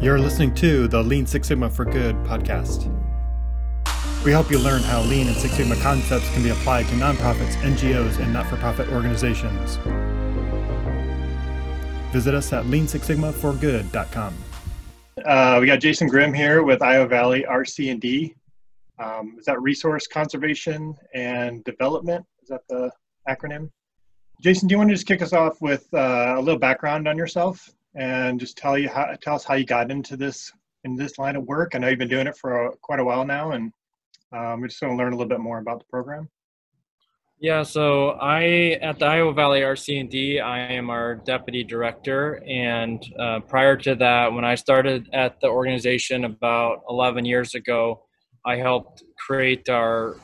You're listening to the Lean Six Sigma for Good podcast. We help you learn how Lean and Six Sigma concepts can be applied to nonprofits, NGOs, and not for profit organizations. Visit us at leansixsigmaforgood.com. Uh, we got Jason Grimm here with Iowa Valley RC&D. Um, is that Resource Conservation and Development? Is that the acronym? Jason, do you want to just kick us off with uh, a little background on yourself? And just tell you how tell us how you got into this in this line of work. I know you've been doing it for a, quite a while now, and um, we just going to learn a little bit more about the program. Yeah, so I at the Iowa Valley RC&D, I am our deputy director, and uh, prior to that, when I started at the organization about 11 years ago, I helped create our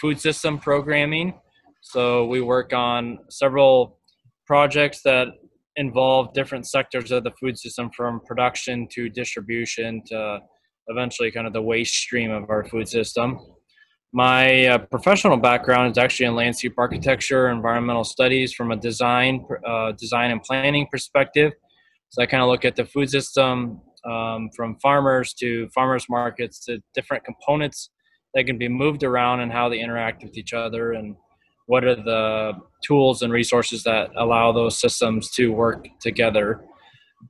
food system programming. So we work on several projects that involve different sectors of the food system from production to distribution to eventually kind of the waste stream of our food system. My uh, professional background is actually in landscape architecture, environmental studies from a design, uh, design and planning perspective. So I kind of look at the food system um, from farmers to farmers markets to different components that can be moved around and how they interact with each other and what are the tools and resources that allow those systems to work together.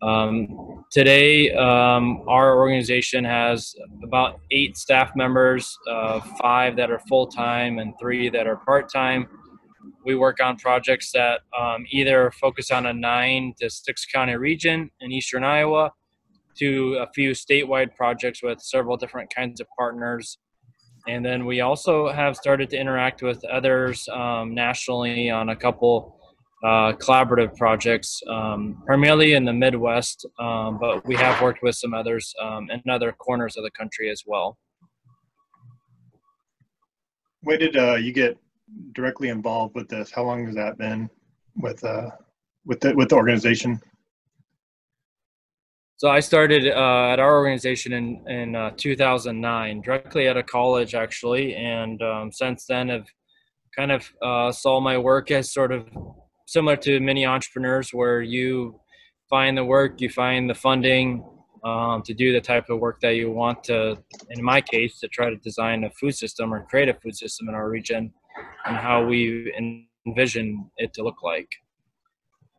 Um, today, um, our organization has about eight staff members, uh, five that are full time and three that are part time. We work on projects that um, either focus on a nine to six county region in eastern Iowa to a few statewide projects with several different kinds of partners and then we also have started to interact with others um, nationally on a couple uh, collaborative projects, um, primarily in the Midwest, um, but we have worked with some others um, in other corners of the country as well. When did uh, you get directly involved with this? How long has that been with uh, with the with the organization? So I started uh, at our organization in in uh, 2009, directly out of college actually, and um, since then have kind of uh, saw my work as sort of similar to many entrepreneurs, where you find the work, you find the funding um, to do the type of work that you want to. In my case, to try to design a food system or create a food system in our region, and how we envision it to look like.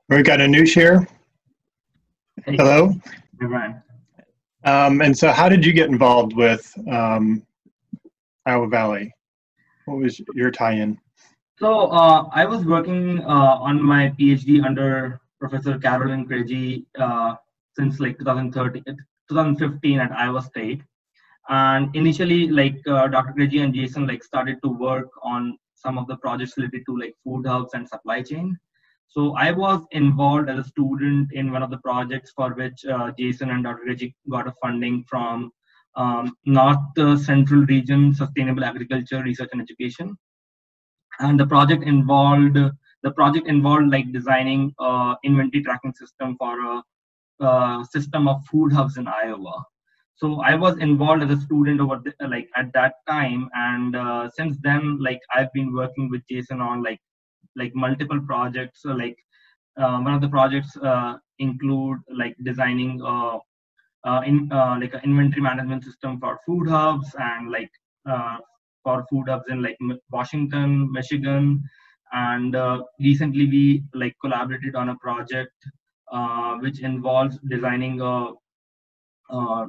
We got a new share. Hello. Right. Um, and so, how did you get involved with um, Iowa Valley? What was your tie-in? So uh, I was working uh, on my PhD under Professor Carolyn Krejci uh, since like 2013, 2015 at Iowa State. And initially, like uh, Dr. Krejci and Jason, like started to work on some of the projects related to like food hubs and supply chain. So I was involved as a student in one of the projects for which uh, Jason and Dr. Krejci got a funding from um, North Central Region Sustainable Agriculture Research and Education. And the project involved the project involved like designing a inventory tracking system for a, a system of food hubs in Iowa. So I was involved as a student over the, like at that time, and uh, since then, like I've been working with Jason on like like multiple projects. So like uh, one of the projects uh, include like designing uh, uh in uh, like an inventory management system for food hubs and like for food hubs in like washington michigan. And recently we like collaborated on a project which involves designing a, a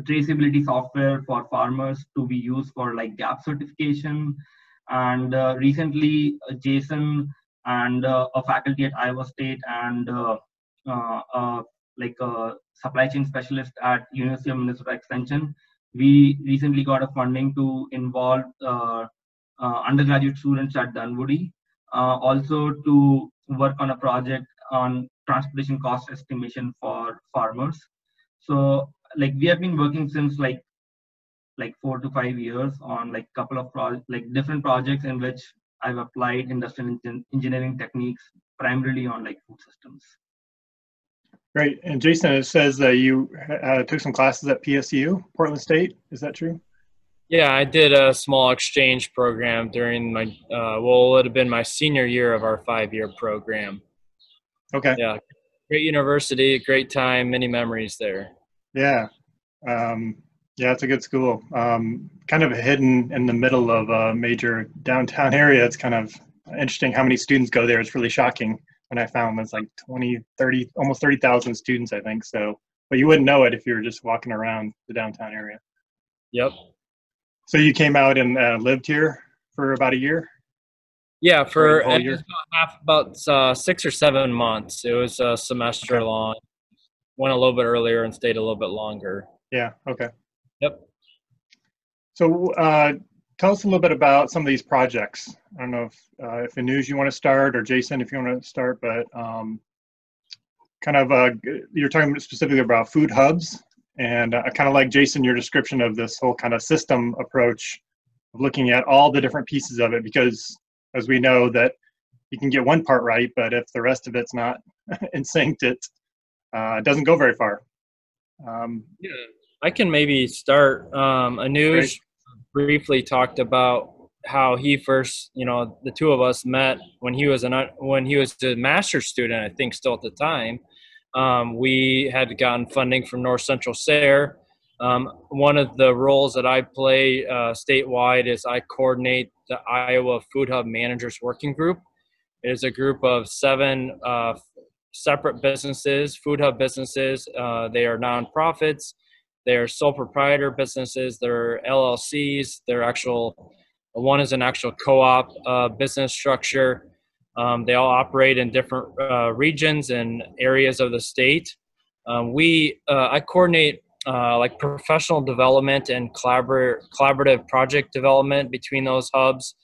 traceability software for farmers to be used for like GAP certification and uh, recently, uh, Jason and uh, a faculty at Iowa State and uh, uh, uh, like a supply chain specialist at University of Minnesota Extension, we recently got a funding to involve undergraduate students at Dunwoody, also to work on a project on transportation cost estimation for farmers. So like we have been working since like like four to five years on like couple of pro- like different projects in which I've applied industrial engineering techniques primarily on like food systems. Great. And Jason, it says that you uh, took some classes at PSU, Portland State. Is that true? Yeah, I did a small exchange program during my, uh, well, it would have been my senior year of our five year program. Okay. Yeah. Great university, great time, many memories there. Yeah. Um, yeah, it's a good school. Um, kind of hidden in the middle of a major downtown area. It's kind of interesting how many students go there. It's really shocking when I found it's like 20, 30, almost 30,000 students, I think. So, but you wouldn't know it if you were just walking around the downtown area. Yep. So you came out and uh, lived here for about a year? Yeah, for about half, about uh, six or seven months. It was a semester Okay. long. Went a little bit earlier and stayed a little bit longer. Yeah. Okay. Yep. So uh, tell us a little bit about some of these projects. I don't know if uh, if Anuj you want to start or Jason if you want to start, but um, kind of uh, you're talking specifically about food hubs, and I kind of like Jason your description of this whole kind of system approach of looking at all the different pieces of it because as we know that you can get one part right, but if the rest of it's not in sync, it uh, doesn't go very far. Um, Yeah, I can maybe start. Um, Anuj briefly talked about how he first, you know, the two of us met when he was an when he was a master's student. I think still at the time. Um, we had gotten funding from North Central SARE. Um, one of the roles that I play uh, statewide is I coordinate the Iowa Food Hub Managers Working Group. It is a group of seven uh, separate businesses, food hub businesses. Uh, they are nonprofits. They're sole proprietor businesses. They're LLCs. They're actual. One is an actual co-op uh, business structure. Um, they all operate in different uh, regions and areas of the state. Um, we, uh, I coordinate uh, like professional development and collabor- collaborative project development between those hubs.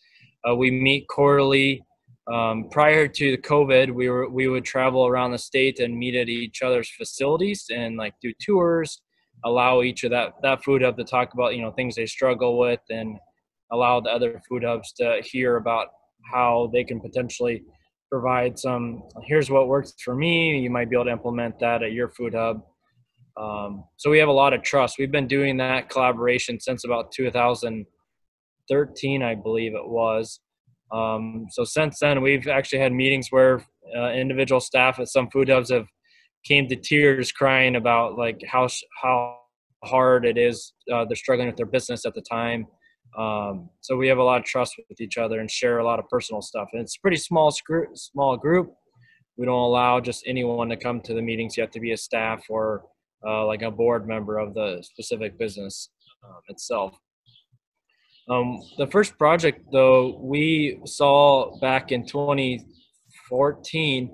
Uh, we meet quarterly. Um, prior to the COVID, we were we would travel around the state and meet at each other's facilities and like do tours, allow each of that that food hub to talk about you know things they struggle with and allow the other food hubs to hear about how they can potentially provide some here's what works for me. You might be able to implement that at your food hub. Um, so we have a lot of trust. We've been doing that collaboration since about 2013 i believe it was. Um, so since then we've actually had meetings where uh, individual staff at some food hubs have came to tears crying about like how how hard it is uh, they're struggling with their business at the time um, so we have a lot of trust with each other and share a lot of personal stuff. And it's a pretty small scru- small group. We don't allow just anyone to come to the meetings. You have to be a staff or uh, like a board member of the specific business um, itself. Um, the first project, though, we saw back in 2014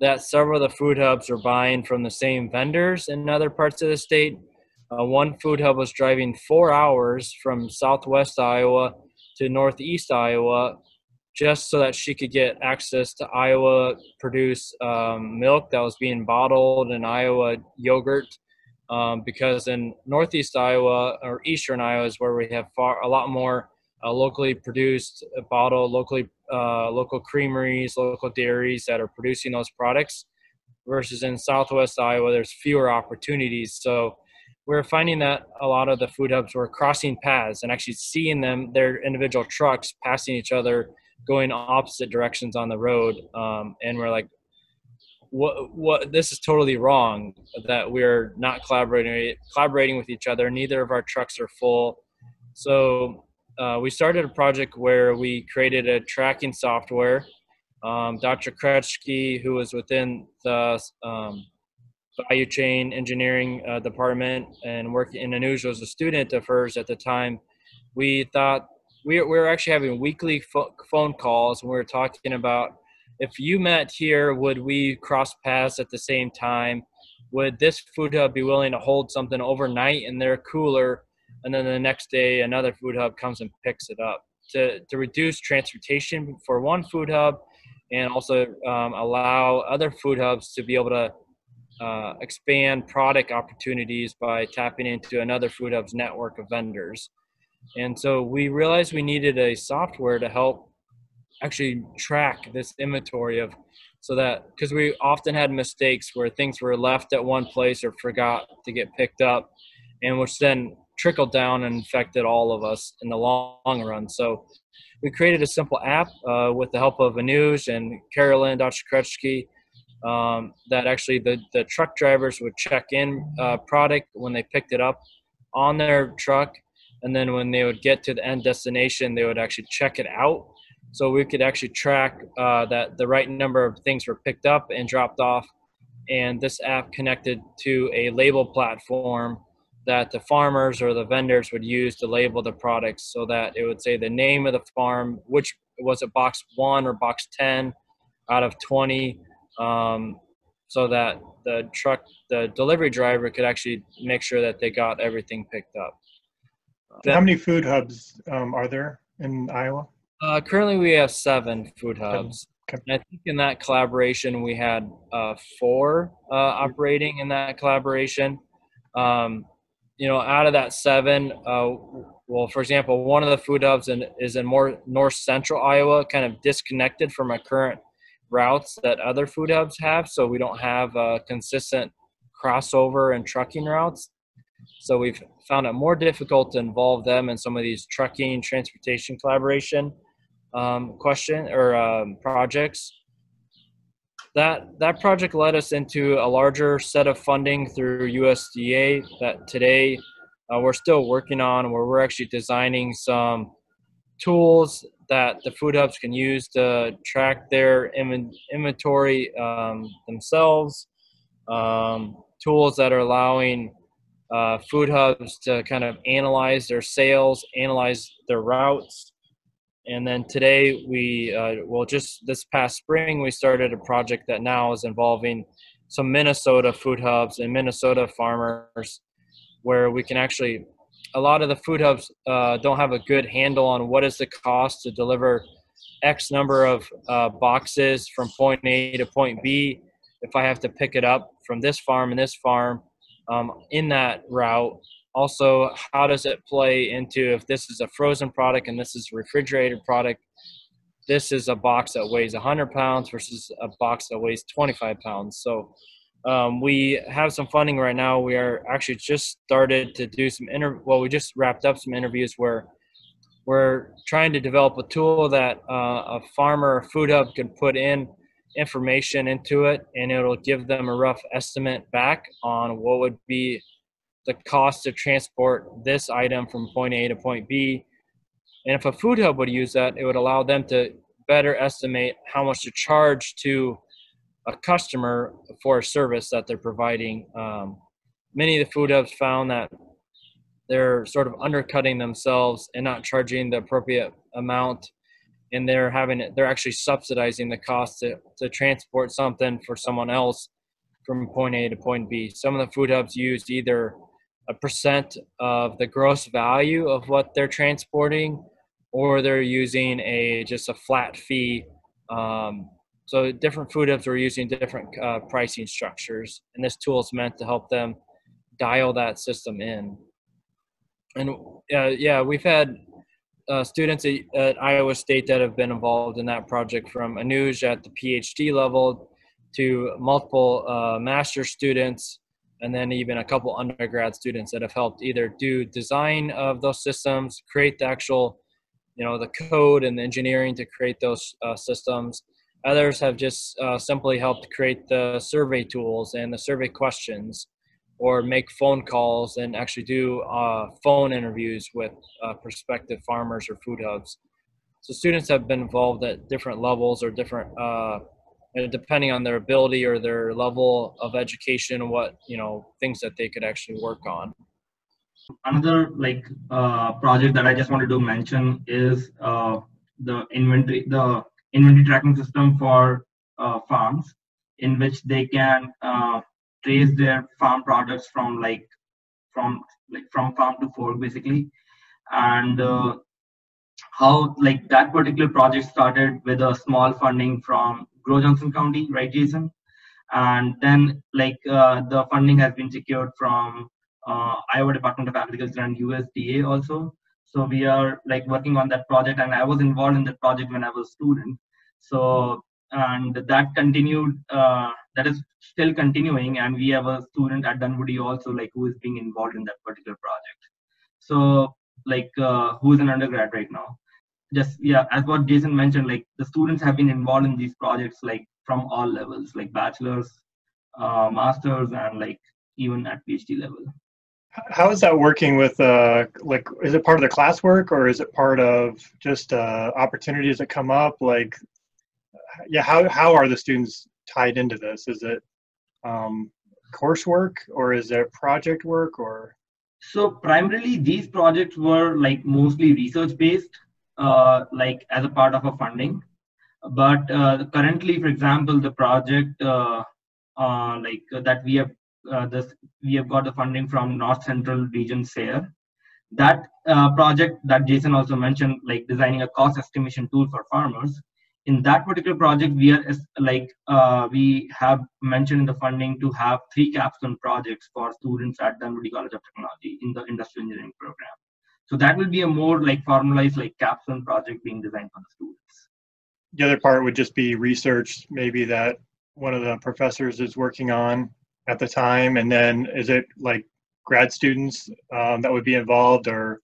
that several of the food hubs are buying from the same vendors in other parts of the state. Uh, one food hub was driving four hours from southwest Iowa to northeast Iowa just so that she could get access to Iowa produced um, milk that was being bottled and Iowa yogurt. Um, because in northeast Iowa or eastern Iowa is where we have far a lot more uh, locally produced, bottled, locally uh, local creameries, local dairies that are producing those products. Versus in southwest Iowa, there's fewer opportunities. So we're finding that a lot of the food hubs were crossing paths and actually seeing them, their individual trucks passing each other, going opposite directions on the road. Um, and we're like, what, what, this is totally wrong that we're not collaborating, collaborating with each other. Neither of our trucks are full. So uh, we started a project where we created a tracking software. Um, Dr. Krejci, who was within the um, value chain engineering uh, department and working in Anuj was a student of hers at the time. We thought we, we were actually having weekly pho- phone calls and we were talking about if you met here, would we cross paths at the same time? Would this food hub be willing to hold something overnight in their cooler and then the next day another food hub comes and picks it up to, to reduce transportation for one food hub and also um, allow other food hubs to be able to uh, expand product opportunities by tapping into another food hub's network of vendors. And so we realized we needed a software to help actually track this inventory of so that because we often had mistakes where things were left at one place or forgot to get picked up and which then trickled down and infected all of us in the long, run. So we created a simple app uh, with the help of Anuj and Carolyn, Dr. Krejci, um, that actually the, the truck drivers would check in uh, product when they picked it up on their truck and then when they would get to the end destination they would actually check it out so we could actually track uh, that the right number of things were picked up and dropped off and this app connected to a label platform that the farmers or the vendors would use to label the products so that it would say the name of the farm which was it box one or box 10 out of 20 um, so that the truck the delivery driver could actually make sure that they got everything picked up how many food hubs um, are there in iowa uh, currently, we have seven food hubs. Okay. And I think in that collaboration, we had uh, four uh, operating in that collaboration. Um, you know, out of that seven, uh, well, for example, one of the food hubs in, is in more north central Iowa, kind of disconnected from our current routes that other food hubs have. So we don't have consistent crossover and trucking routes. So we've found it more difficult to involve them in some of these trucking transportation collaboration um, question or um, projects. That that project led us into a larger set of funding through USDA that today uh, we're still working on, where we're actually designing some tools that the food hubs can use to track their inventory um, themselves. Um, tools that are allowing uh, food hubs to kind of analyze their sales, analyze their routes, and then today we uh, well just this past spring we started a project that now is involving some minnesota food hubs and minnesota farmers where we can actually a lot of the food hubs uh, don't have a good handle on what is the cost to deliver x number of uh, boxes from point a to point b. If i have to pick it up from this farm and this farm um, in that route also how does it play into if this is a frozen product and this is a refrigerated product this is a box that weighs 100 pounds versus a box that weighs 25 pounds. So um, we have some funding right now. We are actually just started to do some inter well we just wrapped up some interviews where we're trying to develop a tool that uh, a farmer or food hub can put in information into it and it'll give them a rough estimate back on what would be the cost to transport this item from point A to point B. And if a food hub would use that, it would allow them to better estimate how much to charge to a customer for a service that they're providing. Um, many of the food hubs found that they're sort of undercutting themselves and not charging the appropriate amount and they're having they're actually subsidizing the cost to, to transport something for someone else from point a to point b some of the food hubs used either a percent of the gross value of what they're transporting, or they're using a just a flat fee. Um, so different food hubs are using different uh, pricing structures, and this tool is meant to help them dial that system in. And uh, yeah, we've had uh, students at, at, Iowa State that have been involved in that project from Anuj at the PhD level to multiple uh, master students and then even a couple undergrad students that have helped either do design of those systems, create the actual, you know, the code and the engineering to create those uh, systems. Others have just uh, simply helped create the survey tools and the survey questions, or make phone calls and actually do uh, phone interviews with uh, prospective farmers or food hubs. So students have been involved at different levels or different uh, depending on their ability or their level of education, what you know things that they could actually work on. Another like uh, project that I just wanted to mention is uh, the inventory the inventory tracking system for uh, farms, in which they can uh, trace their farm products from like from like from farm to fork basically, and uh, how like that particular project started with a small funding from Grow Johnson County, right, Jason? And then like uh, the funding has been secured from uh, Iowa Department of Agriculture and USDA also. So we are like working on that project, and I was involved in that project when I was a student. So and that continued. Uh, that is still continuing, and we have a student at Dunwoody also, like who is being involved in that particular project. So like uh, who is an undergrad right now just yeah as what jason mentioned like the students have been involved in these projects like from all levels, like bachelor's, uh, master's, and like even at PhD level. How is that working with uh like is it part of the classwork or is it part of just uh opportunities that come up? Like yeah how how are the students tied into this? Is it um coursework or is it project work or? So primarily these projects were like mostly research based uh like as a part of a funding but uh, currently for example the project uh, uh like that we have this we have got the funding from North Central Region SARE. That project that Jason also mentioned, like designing a cost estimation tool for farmers. In that particular project, we are like we have mentioned in the funding to have three capstone projects for students at Dunwoody College of Technology in the industrial engineering program. So that will be a more like formalized like capstone project being designed for the students. The other part would just be research, maybe that one of the professors is working on at the time? And then is it like grad students um, that would be involved or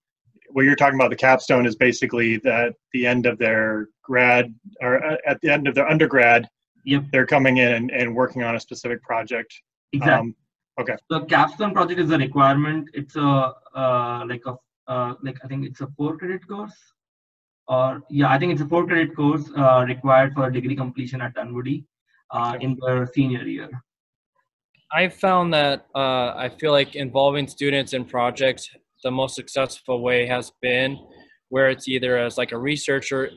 what you're talking about the capstone is basically that the end of their grad or uh, at the end of their undergrad yep. they're coming in and, and working on a specific project exactly um, okay the capstone project is a requirement it's a uh, like a uh, like i think it's a four credit course or yeah i think it's a four credit course uh, required for degree completion at dunwoody uh, in their senior year I found that uh, I feel like involving students in projects, the most successful way has been where it's either as like a researcher,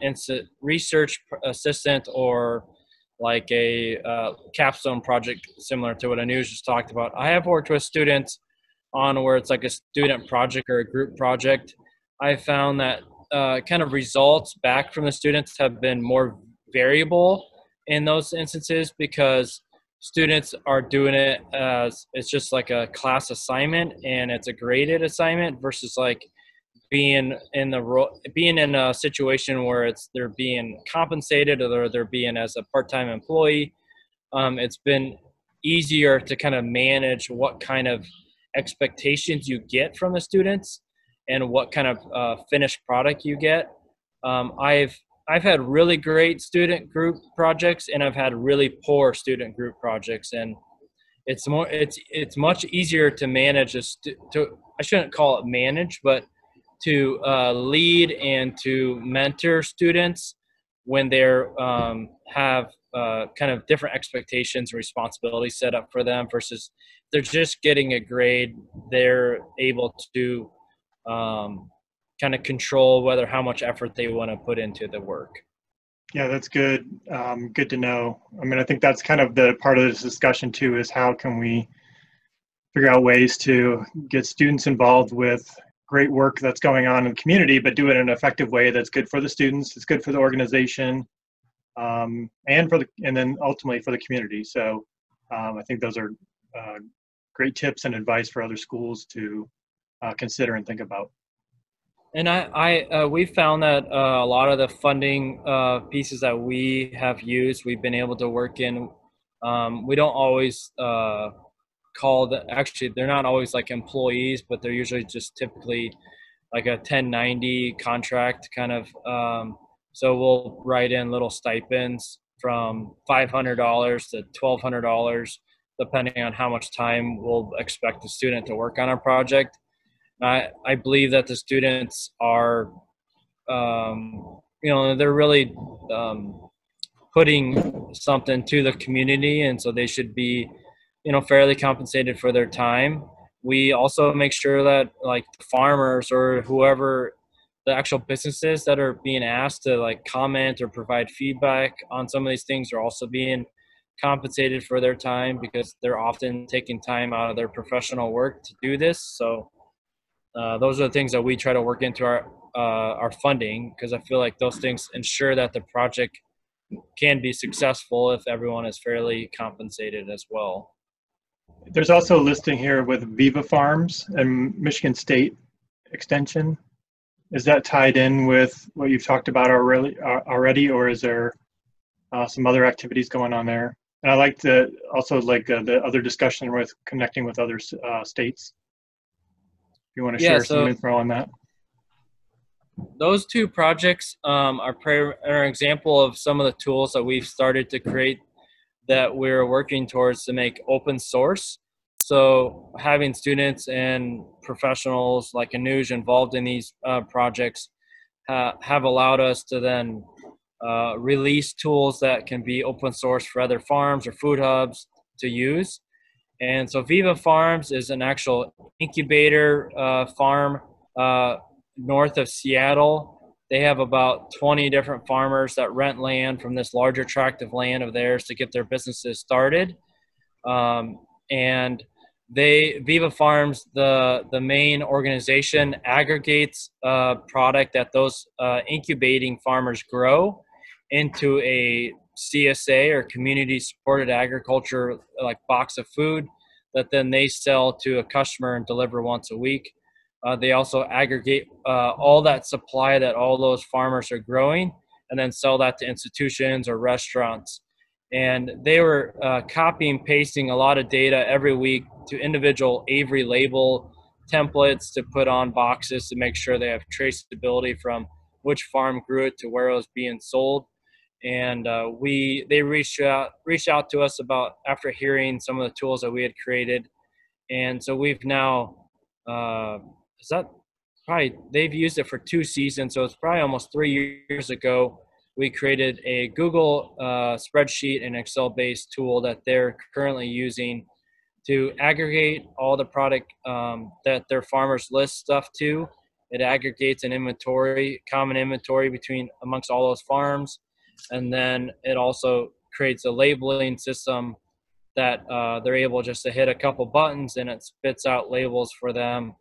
research assistant, or like a uh, capstone project similar to what Anuj just talked about. I have worked with students on where it's like a student project or a group project. I found that uh, kind of results back from the students have been more variable in those instances because students are doing it as it's just like a class assignment and it's a graded assignment versus like being in the ro- being in a situation where it's they're being compensated or they're being as a part-time employee um, it's been easier to kind of manage what kind of expectations you get from the students and what kind of uh, finished product you get. Um, i've I've had really great student group projects and I've had really poor student group projects. And it's more it's it's much easier to manage a stu- to I shouldn't call it manage but to uh, lead and to mentor students when they're um, have uh, kind of different expectations and responsibilities set up for them versus they're just getting a grade they're able to um, kind of control whether how much effort they want to put into the work. Yeah, that's good. Um, good to know. I mean, I think that's kind of the part of this discussion too is how can we figure out ways to get students involved with great work that's going on in the community, but do it in an effective way that's good for the students, it's good for the organization, um, and for the and then ultimately for the community. So um, I think those are uh, great tips and advice for other schools to uh, consider and think about. And I, I uh, we found that uh, a lot of the funding uh, pieces that we have used, we've been able to work in. Um, we don't always uh, call the actually they're not always like employees, but they're usually just typically like a 1090 contract kind of. So we'll write in little stipends from $500 to $1,200, depending on how much time we'll expect the student to work on our project I, I believe that the students are, um, you know, they're really um, putting something to the community, and so they should be, you know, fairly compensated for their time. We also make sure that like farmers or whoever the actual businesses that are being asked to like comment or provide feedback on some of these things are also being compensated for their time because they're often taking time out of their professional work to do this. So uh, those are the things that we try to work into our uh, our funding because I feel like those things ensure that the project can be successful if everyone is fairly compensated as well. There's also a listing here with Viva Farms and Michigan State Extension. Is that tied in with what you've talked about already, uh, already or is there uh, some other activities going on there? And I like to also like uh, the other discussion with connecting with other uh, states If you want to yeah, share so some info on that? Those two projects um, are, are an example of some of the tools that we've started to create that we're working towards to make open source. So having students and professionals like Anuj involved in these uh, projects have allowed us to then uh, release tools that can be open source for other farms or food hubs to use. And so Viva Farms is an actual incubator uh, farm uh, north of Seattle. They have about 20 different farmers that rent land from this larger tract of land of theirs to get their businesses started. Um, and they Viva Farms, the the main organization, aggregates uh, product that those uh, incubating farmers grow into a CSA or community supported agriculture like box of food that then they sell to a customer and deliver once a week. Uh, they also aggregate uh, all that supply that all those farmers are growing and then sell that to institutions or restaurants. And they were uh, copying, pasting a lot of data every week to individual Avery label templates to put on boxes to make sure they have traceability from which farm grew it to where it was being sold and uh, we they reached out reached out to us about after hearing some of the tools that we had created, and so we've now uh, is that probably they've used it for two seasons, so it's probably almost three years ago. We created a Google uh, spreadsheet and Excel based tool that they're currently using to aggregate all the product um, that their farmers list stuff to. It aggregates an inventory, common inventory between amongst all those farms and then it also creates a labeling system that uh, they're able just to hit a couple buttons and it spits out labels for them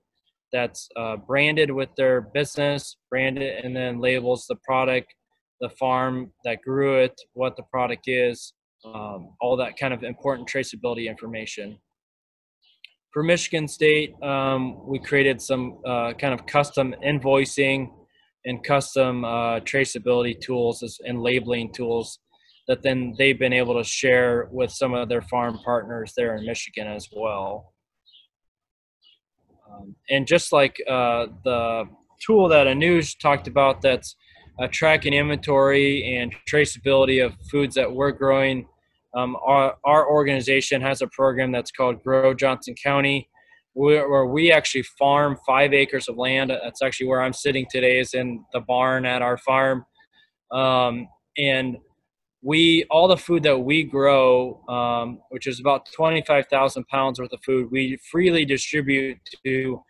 that's uh, branded with their business branded and then labels the product the farm that grew it what the product is um, all that kind of important traceability information for michigan state um, we created some uh, kind of custom invoicing and custom uh, traceability tools and labeling tools that then they've been able to share with some of their farm partners there in Michigan as well. Um, and just like uh, the tool that Anuj talked about that's uh, tracking inventory and traceability of foods that we're growing, um, our, our organization has a program that's called Grow Johnson County where we actually farm five acres of land. That's actually where I'm sitting today, is in the barn at our farm. Um, and we all the food that we grow, um, which is about 25,000 pounds worth of food, we freely distribute to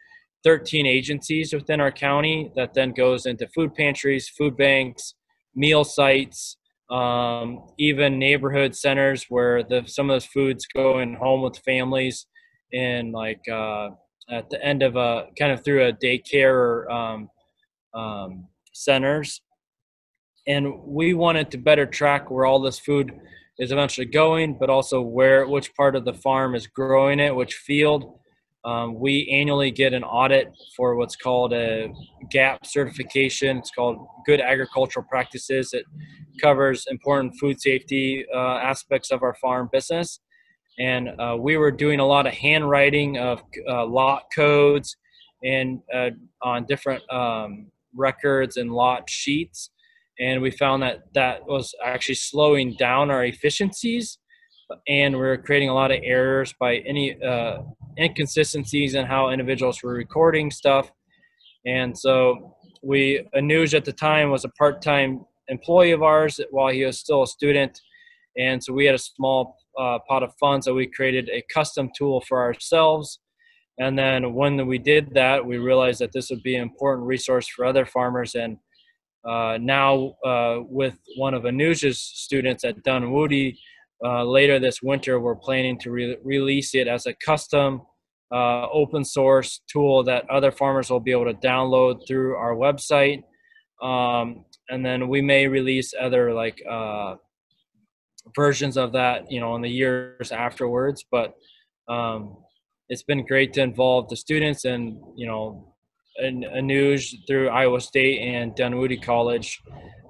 13 agencies within our county. That then goes into food pantries, food banks, meal sites, um, even neighborhood centers where the some of those foods go in home with families and like uh, at the end of a kind of through a daycare um, um, centers, and we wanted to better track where all this food is eventually going, but also where which part of the farm is growing it, which field. Um, we annually get an audit for what's called a GAP certification. It's called Good Agricultural Practices. It covers important food safety uh, aspects of our farm business and uh, we were doing a lot of handwriting of uh, lot codes and uh, on different um, records and lot sheets and we found that that was actually slowing down our efficiencies and we are creating a lot of errors by any uh, inconsistencies in how individuals were recording stuff and so we anuj at the time was a part-time employee of ours while he was still a student and so we had a small uh, pot of funds that we created a custom tool for ourselves. And then when we did that, we realized that this would be an important resource for other farmers. And uh, now, uh, with one of Anuj's students at Dunwoody, uh, later this winter, we're planning to re- release it as a custom uh, open source tool that other farmers will be able to download through our website. Um, and then we may release other like uh, versions of that, you know, in the years afterwards. But um, it's been great to involve the students and, you know, and Anuj through Iowa State and Dunwoody College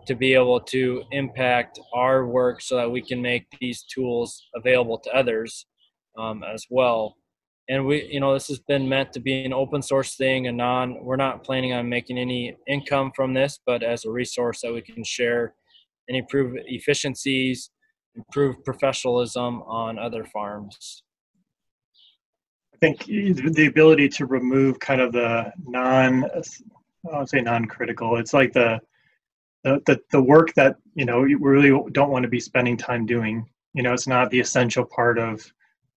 to be able to impact our work so that we can make these tools available to others um, as well. And we, you know, this has been meant to be an open source thing and non, we're not planning on making any income from this, but as a resource that we can share and improve efficiencies improve professionalism on other farms. I think the ability to remove kind of the non, I would say non-critical. It's like the, the the the work that you know we really don't want to be spending time doing. You know, it's not the essential part of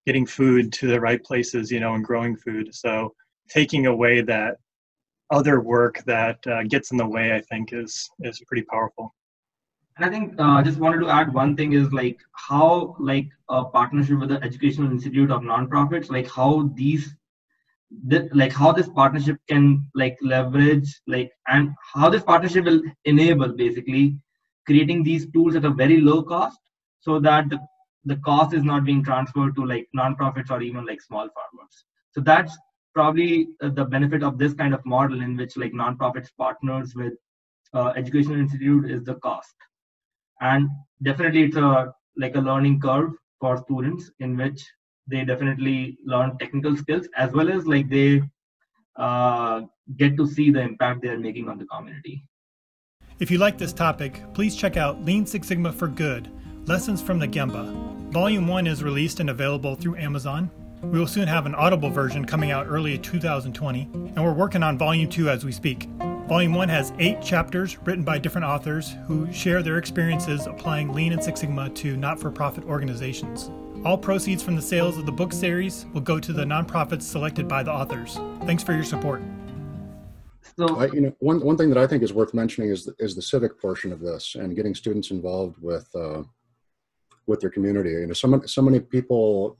getting food to the right places. You know, and growing food. So taking away that other work that uh, gets in the way, I think, is is pretty powerful. And I think uh, I uh, just wanted to add one thing is like how like a partnership with the Educational Institute of Nonprofits, like how these like how this partnership can like leverage like and how this partnership will enable basically creating these tools at a very low cost so that the, the cost is not being transferred to like nonprofits or even like small farmers. So that's probably uh, the benefit of this kind of model in which like nonprofits partners with uh, educational institute is the cost. And definitely it's a like a learning curve for students in which they definitely learn technical skills as well as like they uh, get to see the impact they're making on the community if you like this topic please check out lean six sigma for good lessons from the gemba volume 1 is released and available through amazon we will soon have an audible version coming out early 2020, and we're working on Volume 2 as we speak. Volume 1 has eight chapters written by different authors who share their experiences applying Lean and Six Sigma to not for profit organizations. All proceeds from the sales of the book series will go to the nonprofits selected by the authors. Thanks for your support. So, I, you know, one, one thing that I think is worth mentioning is the, is the civic portion of this and getting students involved with uh, with their community. You know, so, so many people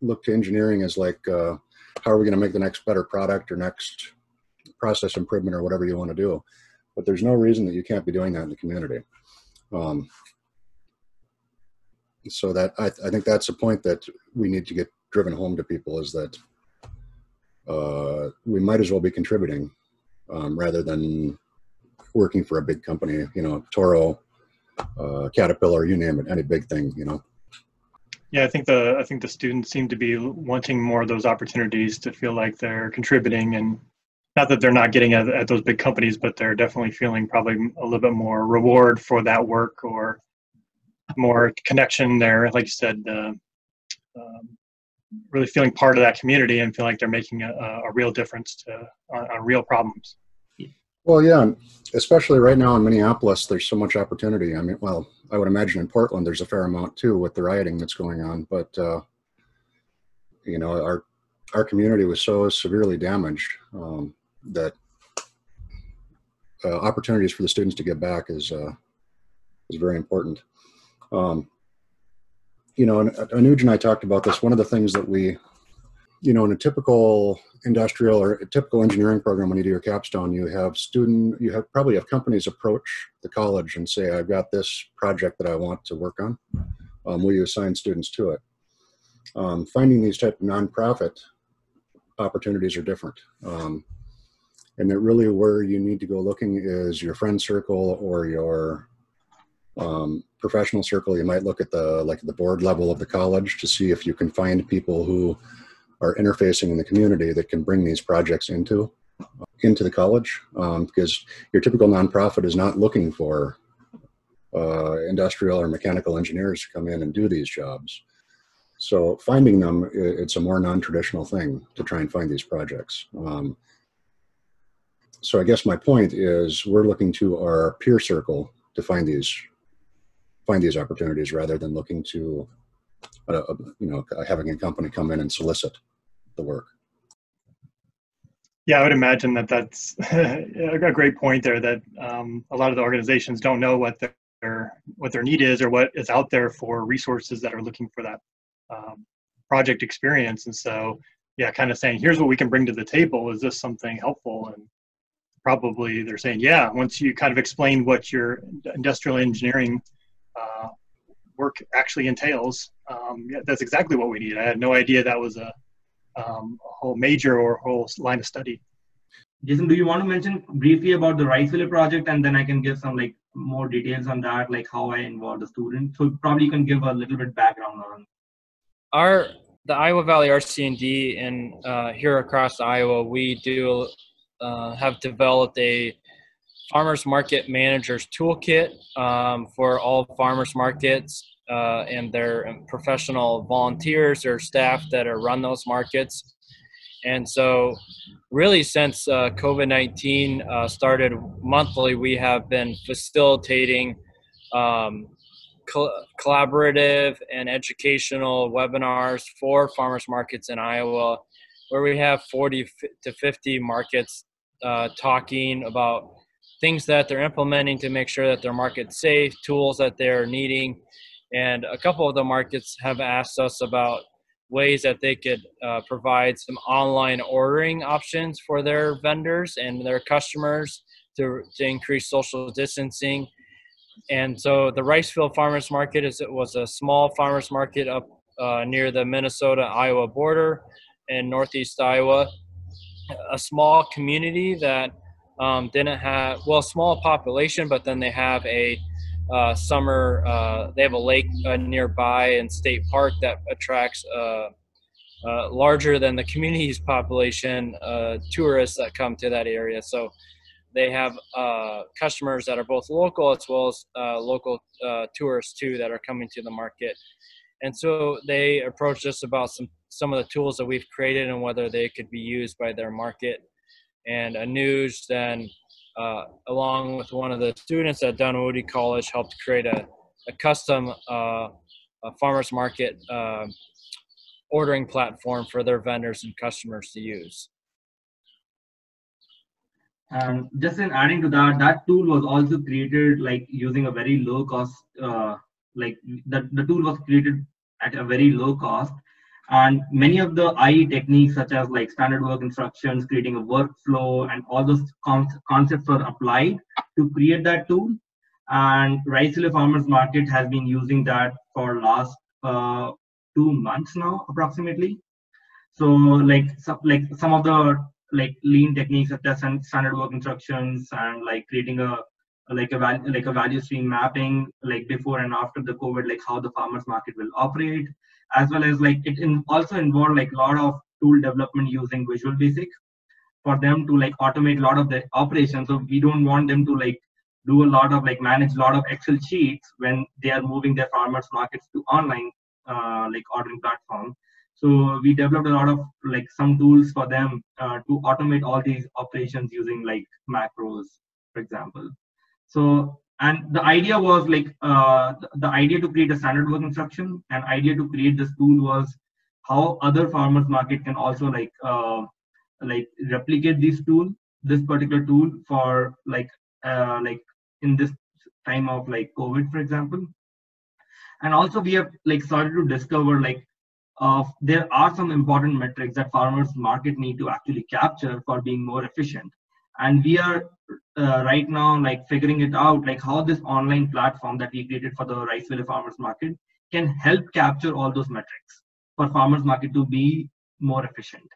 look to engineering as like, uh, how are we going to make the next better product or next process improvement or whatever you want to do. But there's no reason that you can't be doing that in the community. Um, so that I, I, think that's a point that we need to get driven home to people is that uh, we might as well be contributing um, rather than working for a big company. You know, Toro, uh, Caterpillar, you name it, any big thing. You know. Yeah, I think the I think the students seem to be wanting more of those opportunities to feel like they're contributing and not that they're not getting at, at those big companies, but they're definitely feeling probably a little bit more reward for that work or more connection there. Like you said, uh, um, really feeling part of that community and feel like they're making a, a real difference to on, on real problems. Well, yeah, especially right now in Minneapolis, there's so much opportunity. I mean, well, I would imagine in Portland there's a fair amount too with the rioting that's going on. But uh, you know, our our community was so severely damaged um, that uh, opportunities for the students to get back is uh, is very important. Um, you know, and Anuj and I talked about this. One of the things that we you know, in a typical industrial or a typical engineering program, when you do your capstone, you have student, you have probably have companies approach the college and say, I've got this project that I want to work on. Um, will you assign students to it? Um, finding these type of nonprofit opportunities are different. Um, and that really where you need to go looking is your friend circle or your um, professional circle. You might look at the like the board level of the college to see if you can find people who are interfacing in the community that can bring these projects into into the college um, because your typical nonprofit is not looking for uh, industrial or mechanical engineers to come in and do these jobs. So finding them, it's a more non-traditional thing to try and find these projects. Um, so I guess my point is we're looking to our peer circle to find these find these opportunities rather than looking to uh, you know, having a company come in and solicit the work. Yeah, I would imagine that that's a great point there. That um, a lot of the organizations don't know what their what their need is or what is out there for resources that are looking for that um, project experience. And so, yeah, kind of saying, here's what we can bring to the table. Is this something helpful? And probably they're saying, yeah. Once you kind of explain what your industrial engineering uh, work actually entails. Um, yeah, that's exactly what we need. I had no idea that was a, um, a whole major or whole line of study. Jason, do you want to mention briefly about the Riceville project, and then I can give some like more details on that, like how I involved the student. So probably you can give a little bit background on. Our the Iowa Valley RC&D and uh, here across Iowa, we do uh, have developed a farmers market managers toolkit um, for all farmers markets uh, and their professional volunteers or staff that are run those markets. And so, really, since uh, COVID 19 uh, started monthly, we have been facilitating um, collaborative and educational webinars for farmers markets in Iowa, where we have 40 to 50 markets uh, talking about things that they're implementing to make sure that their market's safe, tools that they're needing. And a couple of the markets have asked us about ways that they could uh, provide some online ordering options for their vendors and their customers to, to increase social distancing. And so the Riceville Farmers Market is it was a small farmers market up uh, near the Minnesota Iowa border in northeast Iowa. A small community that um, didn't have well, small population, but then they have a uh, summer. Uh, they have a lake uh, nearby and state park that attracts uh, uh, larger than the community's population uh, tourists that come to that area. So they have customers that are both local as well as local tourists too that are coming to the market. And so they approached us about some some of the tools that we've created and whether they could be used by their market and Anuj then, uh, along with one of the students at Dunwoody College, helped create a, a custom uh, a farmers market uh, ordering platform for their vendors and customers to use. And just in adding to that, that tool was also created like using a very low cost, uh, like the, the tool was created at a very low cost and many of the IE techniques, such as like standard work instructions, creating a workflow, and all those con- concepts were applied to create that tool. And Rice Farmers Market has been using that for last uh, two months now, approximately. So like some, like some of the like lean techniques such as standard work instructions and like creating a like a like a value stream mapping like before and after the covid like how the farmers market will operate as well as like it in also involved like a lot of tool development using Visual Basic for them to like automate a lot of the operations. So we don't want them to like do a lot of like manage a lot of Excel sheets when they are moving their farmers markets to online uh, like ordering platform. So we developed a lot of like some tools for them uh, to automate all these operations using like macros, for example. So and the idea was like uh, the idea to create a standard work instruction and idea to create this tool was how other farmers market can also like uh, like replicate this tool this particular tool for like uh, like in this time of like covid for example. And also we have like started to discover like uh, there are some important metrics that farmers market need to actually capture for being more efficient and we are uh, right now like figuring it out like how this online platform that we created for the Riceville farmers market can help capture all those metrics for farmers market to be more efficient.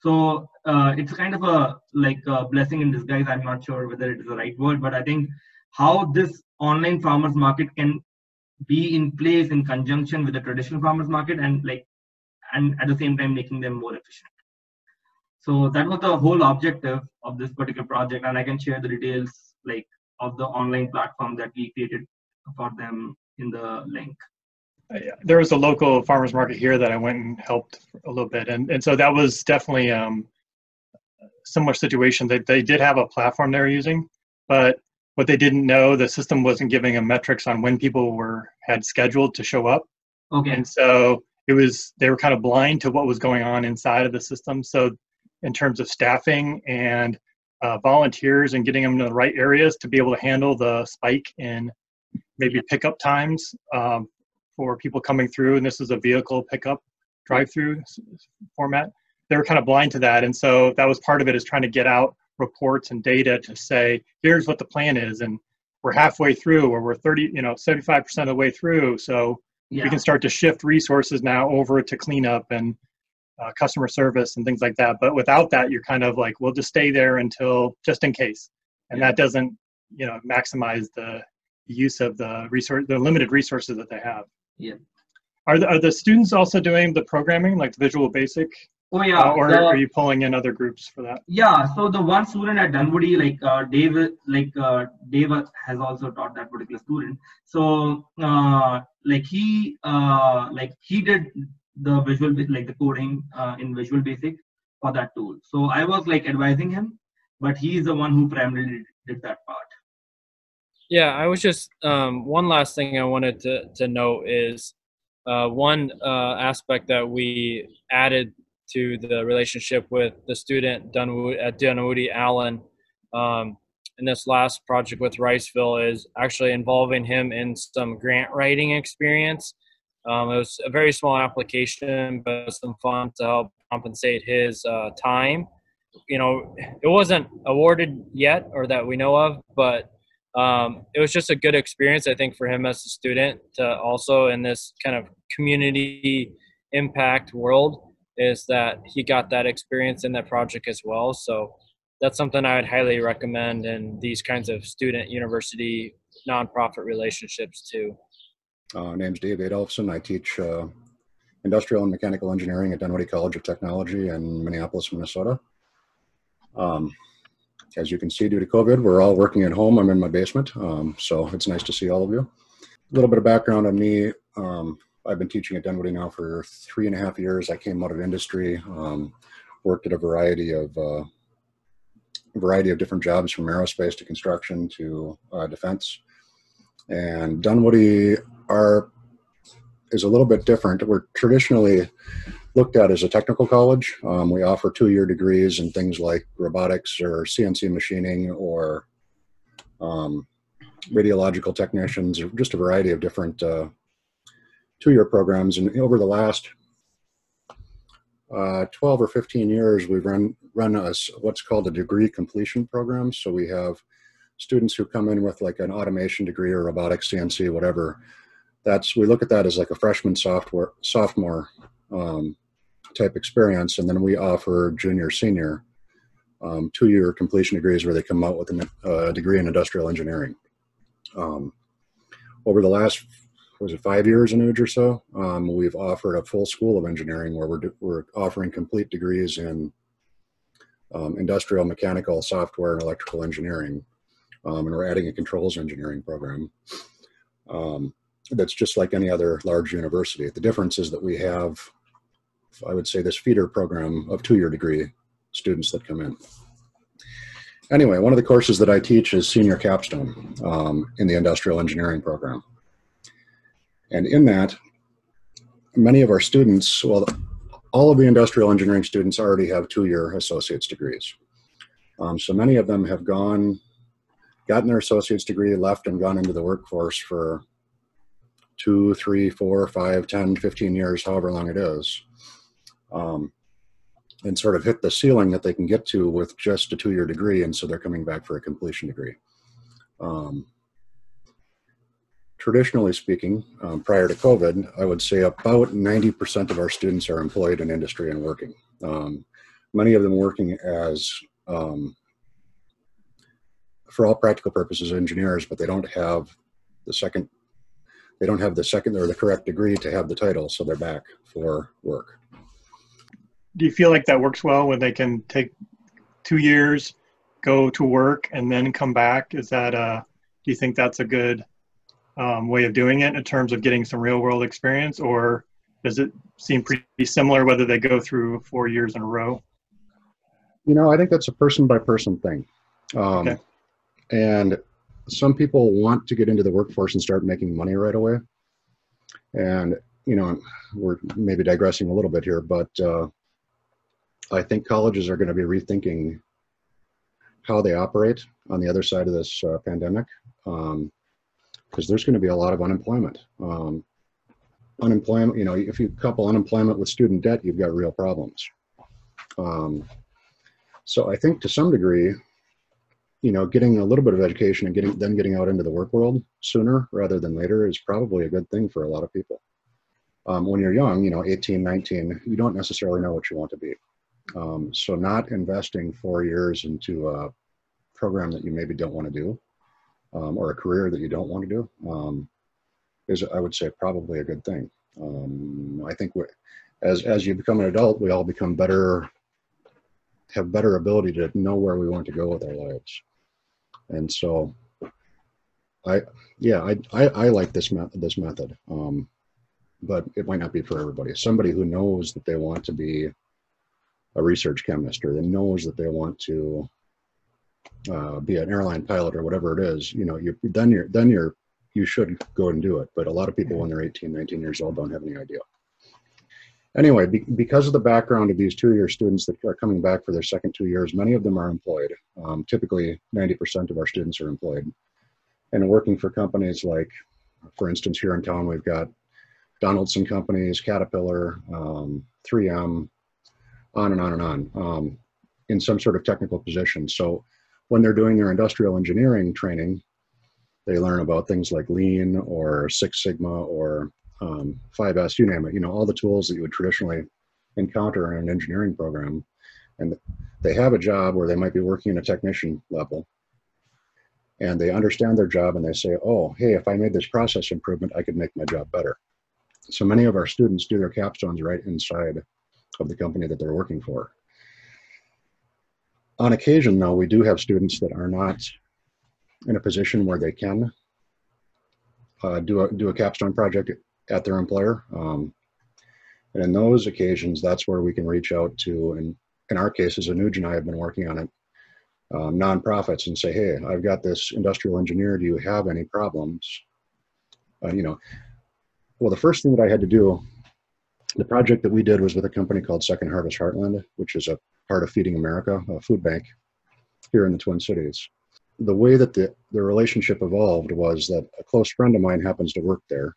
So uh, it's kind of a like a blessing in disguise. I'm not sure whether it is the right word but i think how this online farmers market can be in place in conjunction with the traditional farmers market and like and at the same time making them more efficient so that was the whole objective of this particular project, and I can share the details like of the online platform that we created for them in the link. Uh, there was a local farmers market here that I went and helped a little bit, and and so that was definitely um, similar situation. That they, they did have a platform they were using, but what they didn't know, the system wasn't giving them metrics on when people were had scheduled to show up. Okay. And so it was they were kind of blind to what was going on inside of the system. So in terms of staffing and uh, volunteers and getting them to the right areas to be able to handle the spike in maybe pickup times um, for people coming through. And this is a vehicle pickup drive-through format. They were kind of blind to that, and so that was part of it is trying to get out reports and data to say here's what the plan is, and we're halfway through, or we're 30, you know, 75% of the way through. So yeah. we can start to shift resources now over to cleanup and uh, customer service and things like that. But without that, you're kind of like, we'll just stay there until just in case, and yeah. that doesn't, you know, maximize the use of the resource, the limited resources that they have. Yeah. Are the, are the students also doing the programming, like the Visual Basic Oh yeah. Uh, or the- are you pulling in other groups for that? Yeah, so the one student at Dunwoody, like uh, Dave, like uh, Dave has also taught that particular student. So, uh, like he, uh, like he did the visual, like the coding uh, in Visual Basic for that tool. So I was like advising him, but he is the one who primarily did, that part. Yeah, I was just um, one last thing I wanted to to note is uh, one uh, aspect that we added to the relationship with the student Dunwoody, at Dunwoody Allen um, in this last project with Riceville is actually involving him in some grant writing experience. Um, it was a very small application, but some fun to help compensate his uh, time. You know, it wasn't awarded yet, or that we know of, but um, it was just a good experience, I think, for him as a student to also in this kind of community impact world is that he got that experience in that project as well. So that's something I would highly recommend in these kinds of student university nonprofit relationships too. Uh, name's Dave Adolphson. I teach uh, industrial and mechanical engineering at Dunwoody College of Technology in Minneapolis, Minnesota. Um, as you can see, due to COVID, we're all working at home. I'm in my basement, um, so it's nice to see all of you. A little bit of background on me. Um, I've been teaching at Dunwoody now for three and a half years. I came out of industry, um, worked at a variety of uh, a variety of different jobs from aerospace to construction to uh, defense. And Dunwoody are is a little bit different. We're traditionally looked at as a technical college. Um, we offer two-year degrees in things like robotics or CNC machining or um, radiological technicians, or just a variety of different uh, two-year programs. And over the last uh, 12 or 15 years, we've run run a, s- what's called a degree completion program. So we have students who come in with like an automation degree or robotics, CNC, whatever. That's we look at that as like a freshman software sophomore um, type experience, and then we offer junior senior um, two year completion degrees where they come out with a uh, degree in industrial engineering. Um, over the last was it five years Anuj or so, um, we've offered a full school of engineering where we're, do- we're offering complete degrees in um, industrial, mechanical, software, and electrical engineering. Um, and we're adding a controls engineering program um, that's just like any other large university. The difference is that we have, I would say, this feeder program of two year degree students that come in. Anyway, one of the courses that I teach is senior capstone um, in the industrial engineering program. And in that, many of our students, well, all of the industrial engineering students already have two-year associate's degrees. Um, so many of them have gone, gotten their associate's degree, left and gone into the workforce for two, three, four, five, 10, 15 years, however long it is. Um, and sort of hit the ceiling that they can get to with just a two-year degree, and so they're coming back for a completion degree. Um, traditionally speaking, um, prior to COVID, I would say about 90% of our students are employed in industry and working. Um, many of them working as, um, for all practical purposes, engineers, but they don't have the second, they don't have the second or the correct degree to have the title, so they're back for work. Do you feel like that works well when they can take two years, go to work, and then come back? Is that uh do you think that's a good um, way of doing it in terms of getting some real world experience, or does it seem pretty similar whether they go through four years in a row? You know, I think that's a person by person thing. Um, Okay. And some people want to get into the workforce and start making money right away. And, you know, we're maybe digressing a little bit here, but uh, I think colleges are going to be rethinking how they operate on the other side of this uh, pandemic because there's going to be a lot of unemployment. Um, unemployment, you know, if you couple unemployment with student debt, you've got real problems. Um, so I think to some degree, you know, getting a little bit of education and getting then getting out into the work world sooner rather than later is probably a good thing for a lot of people. Um, when you're young, you know, 18, 19, you don't necessarily know what you want to be. Um, so not investing four years into a program that you maybe don't want to do um, or a career that you don't want to do um, is, I would say, probably a good thing. Um, I think what as as you become an adult, we all become better, have better ability to know where we want to go with our lives, and so, I yeah I I, I like this method this method, um, but it might not be for everybody. Somebody who knows that they want to be a research chemist or that knows that they want to uh, be an airline pilot or whatever it is, you know, you then you're then you're you should go and do it. But a lot of people when they're 18, 19 years old don't have any idea. Anyway, be, because of the background of these two-year students that are coming back for their second two years, many of them are employed. Um, typically, 90% of our students are employed and working for companies like, for instance, here in town, we've got Donaldson Companies, Caterpillar, um, 3M, on and on and on, um, in some sort of technical position. So when they're doing their industrial engineering training, they learn about things like Lean or Six Sigma or um, 5S, you name it, you know, all the tools that you would traditionally encounter in an engineering program. And they have a job where they might be working in a technician level and they understand their job and they say, oh, hey, if I made this process improvement, I could make my job better. So many of our students do their capstones right inside of the company that they're working for. On occasion, though, we do have students that are not in a position where they can uh, do, a, do a capstone project at their employer. Um, and in those occasions, that's where we can reach out to, and in our cases, Anuj and I have been working on it, um, nonprofits and say, hey, I've got this industrial engineer. Do you have any problems? Uh, you know, well, the first thing that I had to do, the project that we did was with a company called Second Harvest Heartland, which is a part of Feeding America, a food bank here in the Twin Cities. The way that the, the relationship evolved was that a close friend of mine happens to work there.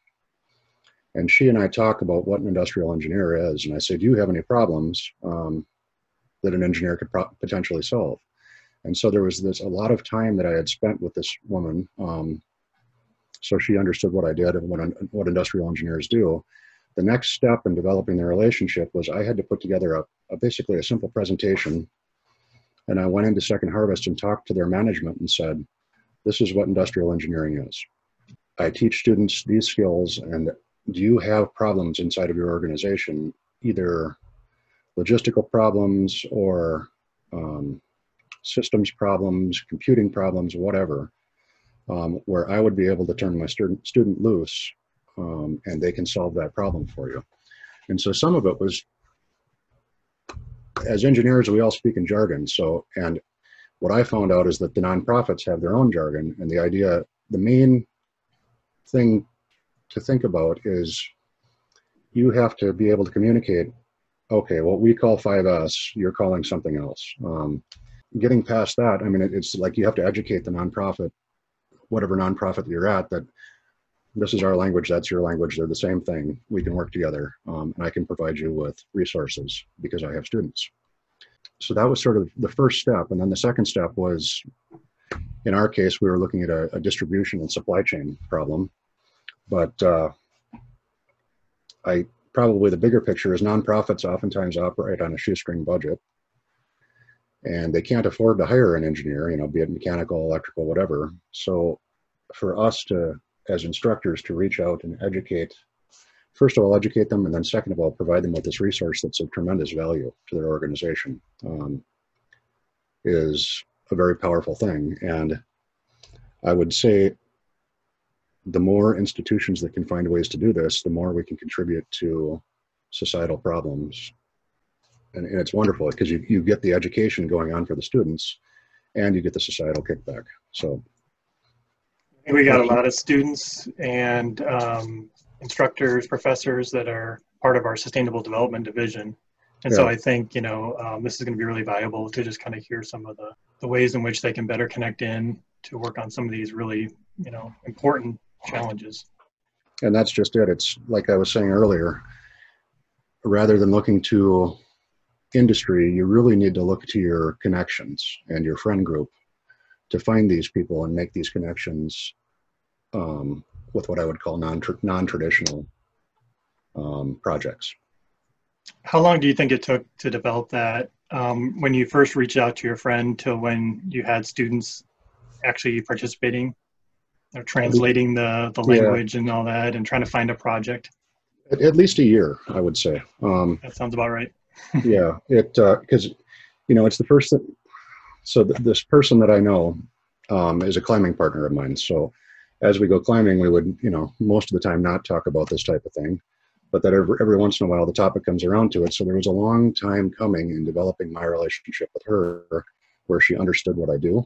And she and I talk about what an industrial engineer is. And I say, Do you have any problems um, that an engineer could pro- potentially solve? And so there was this a lot of time that I had spent with this woman. Um, so she understood what I did and what, what industrial engineers do the next step in developing the relationship was I had to put together a, a, basically a simple presentation. And I went into Second Harvest and talked to their management and said, this is what industrial engineering is. I teach students these skills and you have problems inside of your organization, either logistical problems or um, systems problems, computing problems, whatever, um, where I would be able to turn my student, student loose um, and they can solve that problem for you. And so some of it was, as engineers, we all speak in jargon. So, and what I found out is that the nonprofits have their own jargon, and the idea, the main thing to think about is you have to be able to communicate. Okay, what we call 5S, you're calling something else. Um, getting past that, I mean, it, it's like you have to educate the nonprofit, whatever nonprofit you're at, that this is our language, that's your language, they're the same thing. We can work together um, and I can provide you with resources because I have students. So that was sort of the first step. And then the second step was, in our case, we were looking at a, a distribution and supply chain problem. But uh, I probably the bigger picture is nonprofits oftentimes operate on a shoestring budget and they can't afford to hire an engineer, you know, be it mechanical, electrical, whatever. So for us to as instructors to reach out and educate first of all educate them and then second of all provide them with this resource that's of tremendous value to their organization um, is a very powerful thing and i would say the more institutions that can find ways to do this the more we can contribute to societal problems and, and it's wonderful because you, you get the education going on for the students and you get the societal kickback so we got a lot of students and um, instructors, professors that are part of our sustainable development division. And yeah. so I think, you know, um, this is going to be really valuable to just kind of hear some of the, the ways in which they can better connect in to work on some of these really, you know, important challenges. And that's just it. It's like I was saying earlier, rather than looking to industry, you really need to look to your connections and your friend group to find these people and make these connections um, with what I would call non non traditional um, projects. How long do you think it took to develop that? Um, when you first reached out to your friend to when you had students actually participating, or translating the the language yeah. and all that, and trying to find a project. At, at least a year, I would say. Um, That sounds about right. yeah, it because you know it's the first. That, so th- this person that I know um, is a climbing partner of mine. So as we go climbing, we would you know most of the time not talk about this type of thing, but that every every once in a while the topic comes around to it. So there was a long time coming in developing my relationship with her, where she understood what I do,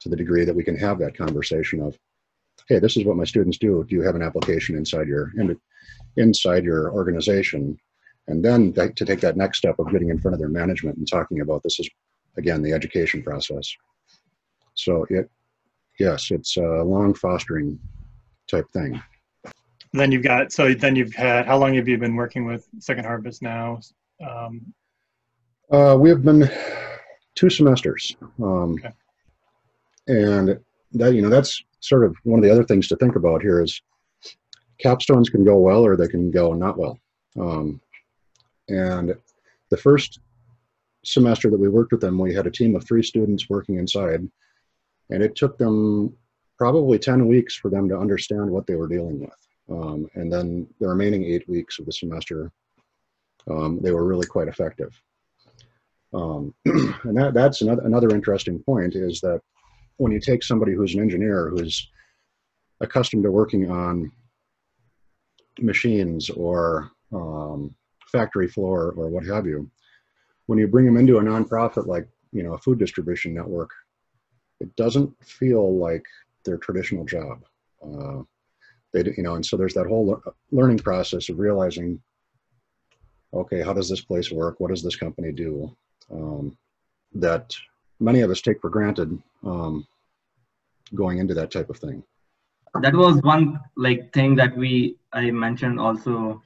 to the degree that we can have that conversation of, hey, this is what my students do. Do you have an application inside your inside your organization? And then that, to take that next step of getting in front of their management and talking about this is again the education process. So it, yes, it's a long fostering type thing. Then you've got so then you've had how long have you been working with Second Harvest now? Um, Uh, we have been two semesters, um, Okay. and that you know that's sort of one of the other things to think about here is capstones can go well or they can go not well. Um, and the first semester that we worked with them, we had a team of three students working inside, and it took them probably 10 weeks for them to understand what they were dealing with. Um, and then the remaining eight weeks of the semester, um, they were really quite effective. Um, and that, that's another, another interesting point is that when you take somebody who's an engineer who's accustomed to working on machines or um, factory floor or what have you, when you bring them into a nonprofit like you know a food distribution network, it doesn't feel like their traditional job. Uh, they you know, and so there's that whole lear- learning process of realizing, okay, how does this place work? What does this company do? Um, that many of us take for granted um, going into that type of thing. that was one like thing that we i mentioned also.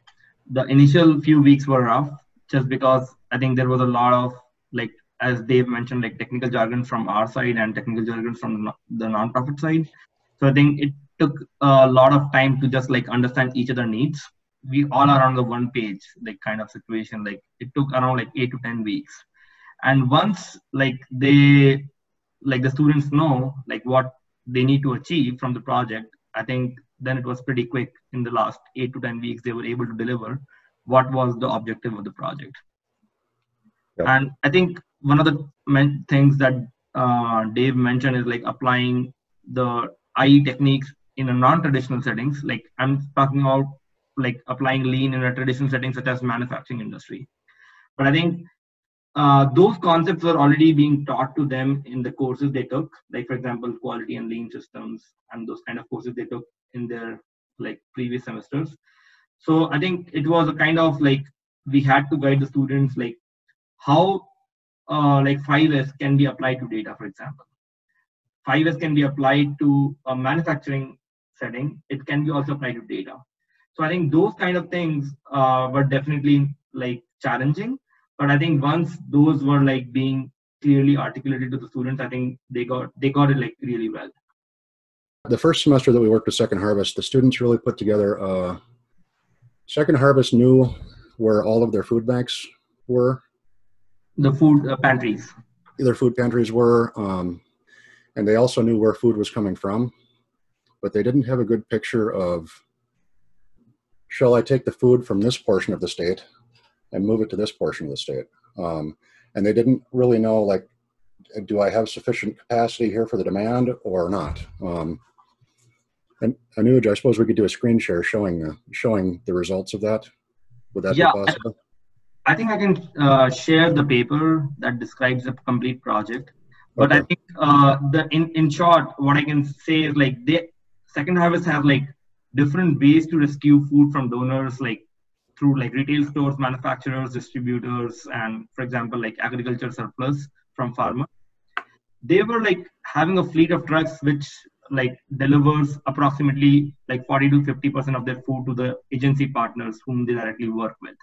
The initial few weeks were rough just because i think there was a lot of like as dave mentioned like technical jargon from our side and technical jargon from the non- the nonprofit side. So i think it took a lot of time to just like understand each other needs. We all are on the one page like kind of situation. Like it took around like eight to ten weeks and once like they like the students know like what they need to achieve from the project i think then it was pretty quick in the last 8 to 10 weeks they were able to deliver what was the objective of the project. And i think one of the men- things that uh, dave mentioned is like applying the ie techniques in a non-traditional settings like i'm talking about like applying lean in a traditional setting such as manufacturing industry. But i think uh, those concepts were already being taught to them in the courses they took like for example quality and lean systems and those kind of courses they took in their like previous semesters. So i think it was a kind of like we had to guide the students like how uh, like 5s can be applied to data for example. 5s can be applied to a manufacturing setting. It can be also applied to data. So i think those kind of things uh, were definitely like challenging but i think once those were like being clearly articulated to the students i think they got they got it like really well The first semester that we worked with Second Harvest, the students really put together. Uh, Second Harvest knew where all of their food banks were, the food uh, pantries their food pantries were, um, and they also knew where food was coming from, but they didn't have a good picture of. Shall I take the food from this portion of the state and move it to this portion of the state? Um, and they didn't really know like, do I have sufficient capacity here for the demand or not? Um, and Anuj, I suppose we could do a screen share showing uh, showing the results of that. Would that Yeah, be possible? I think I can uh, share the paper that describes the complete project. But I think uh, the in, in short, what I can say is like they second harvest have like different ways to rescue food from donors, like through like retail stores, manufacturers, distributors, and for example, like agriculture surplus from farmers. They were like having a fleet of trucks which like delivers approximately like 40 to 50 percent of their food to the agency partners whom they directly work with.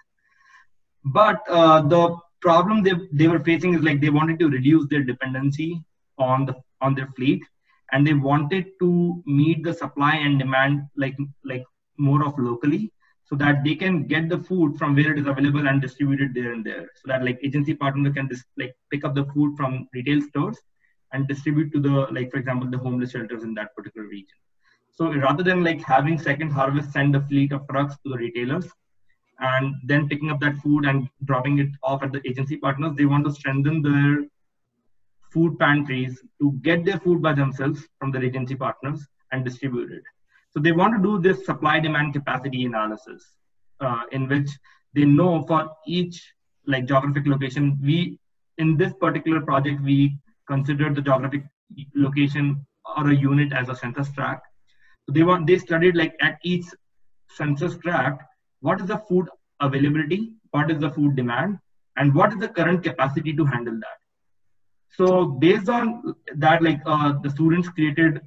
But uh, the problem they, they were facing is like they wanted to reduce their dependency on the on their fleet and they wanted to meet the supply and demand like like more of locally so that they can get the food from where it is available and distribute it there and there so that like agency partner can just like pick up the food from retail stores and distribute to the like for example the homeless shelters in that particular region so rather than like having second harvest send a fleet of trucks to the retailers and then picking up that food and dropping it off at the agency partners. They want to strengthen their food pantries to get their food by themselves from their agency partners and distribute it. So they want to do this supply demand capacity analysis uh, in which they know for each like geographic location, we in this particular project, we considered the geographic location or a unit as a census tract. So they want they studied like at each census tract, what is the food availability, what is the food demand, and what is the current capacity to handle that. So based on that, like uh, the students created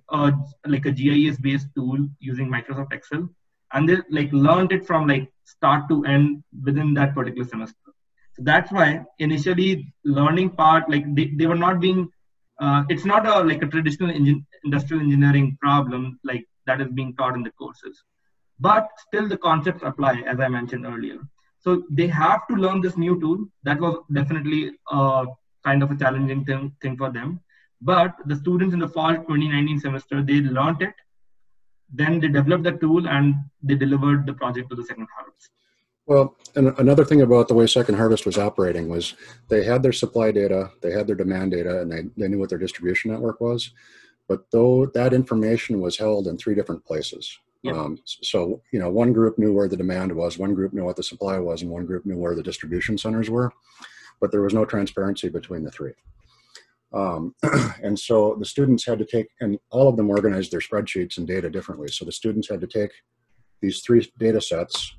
like a GIS based tool using Microsoft Excel, and they like learned it from like start to end within that particular semester. So that's why initially learning part like they, they were not being. Uh, it's not a like a traditional engin- industrial engineering problem like that is being taught in the courses, but still the concepts apply as I mentioned earlier. So they have to learn this new tool. That was definitely uh, kind of a challenging thing, thing for them. But the students in the fall 2019 semester, they learned it. Then they developed the tool and they delivered the project to the second harvest. Well, and another thing about the way Second Harvest was operating was they had their supply data, they had their demand data, and they, they knew what their distribution network was. But though that information was held in three different places. Yep. Um, so, you know, one group knew where the demand was, one group knew what the supply was, and one group knew where the distribution centers were but there was no transparency between the three. Um, and so the students had to take, and all of them organized their spreadsheets and data differently. So the students had to take these three data sets,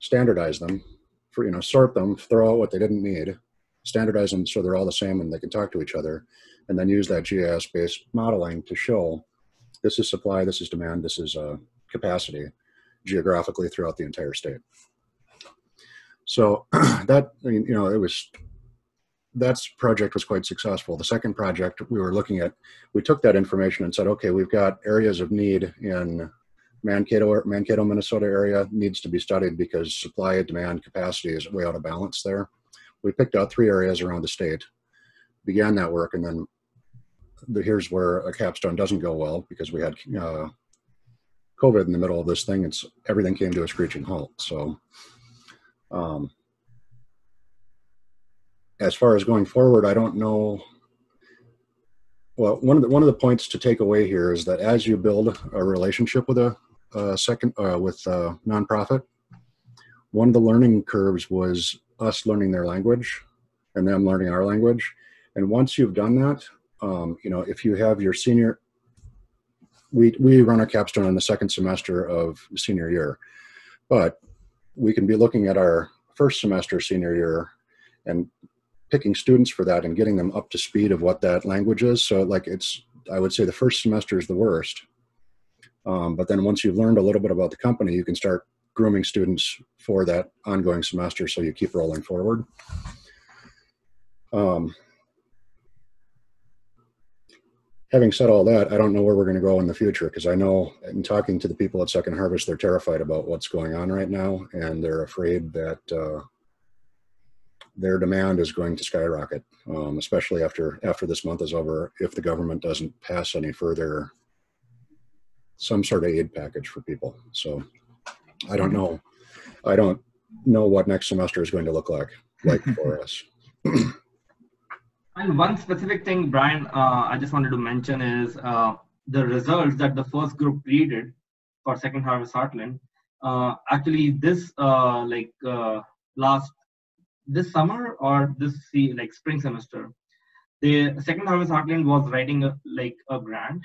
standardize them, for, you know, sort them, throw out what they didn't need, standardize them so they're all the same and they can talk to each other, and then use that GIS-based modeling to show this is supply, this is demand, this is uh, capacity geographically throughout the entire state. So that, I mean, you know, it was that project was quite successful. The second project we were looking at, we took that information and said, okay, we've got areas of need in Mankato, Mankato, Minnesota area needs to be studied because supply and demand capacity is way out of balance there. We picked out three areas around the state, began that work, and then the, here's where a capstone doesn't go well because we had uh, COVID in the middle of this thing. It's everything came to a screeching halt. So um, as far as going forward, I don't know. Well, one of the one of the points to take away here is that as you build a relationship with a, a second uh, with a nonprofit, one of the learning curves was us learning their language and them learning our language. And once you've done that, um, you know, if you have your senior, we we run a capstone in the second semester of senior year, but we can be looking at our first semester senior year and picking students for that and getting them up to speed of what that language is. So like it's, I would say the first semester is the worst. Um, but then once you've learned a little bit about the company, you can start grooming students for that ongoing semester so you keep rolling forward. Um, having said all that, I don't know where we're going to go in the future because I know in talking to the people at Second Harvest, they're terrified about what's going on right now and they're afraid that uh, their demand is going to skyrocket, um, especially after after this month is over. If the government doesn't pass any further some sort of aid package for people, so I don't know. I don't know what next semester is going to look like like for us. and one specific thing, Brian, uh, I just wanted to mention is uh, the results that the first group created for Second Harvest Heartland. Uh, actually, this uh, like uh, last this summer or this like spring semester the second harvest heartland was writing a, like a grant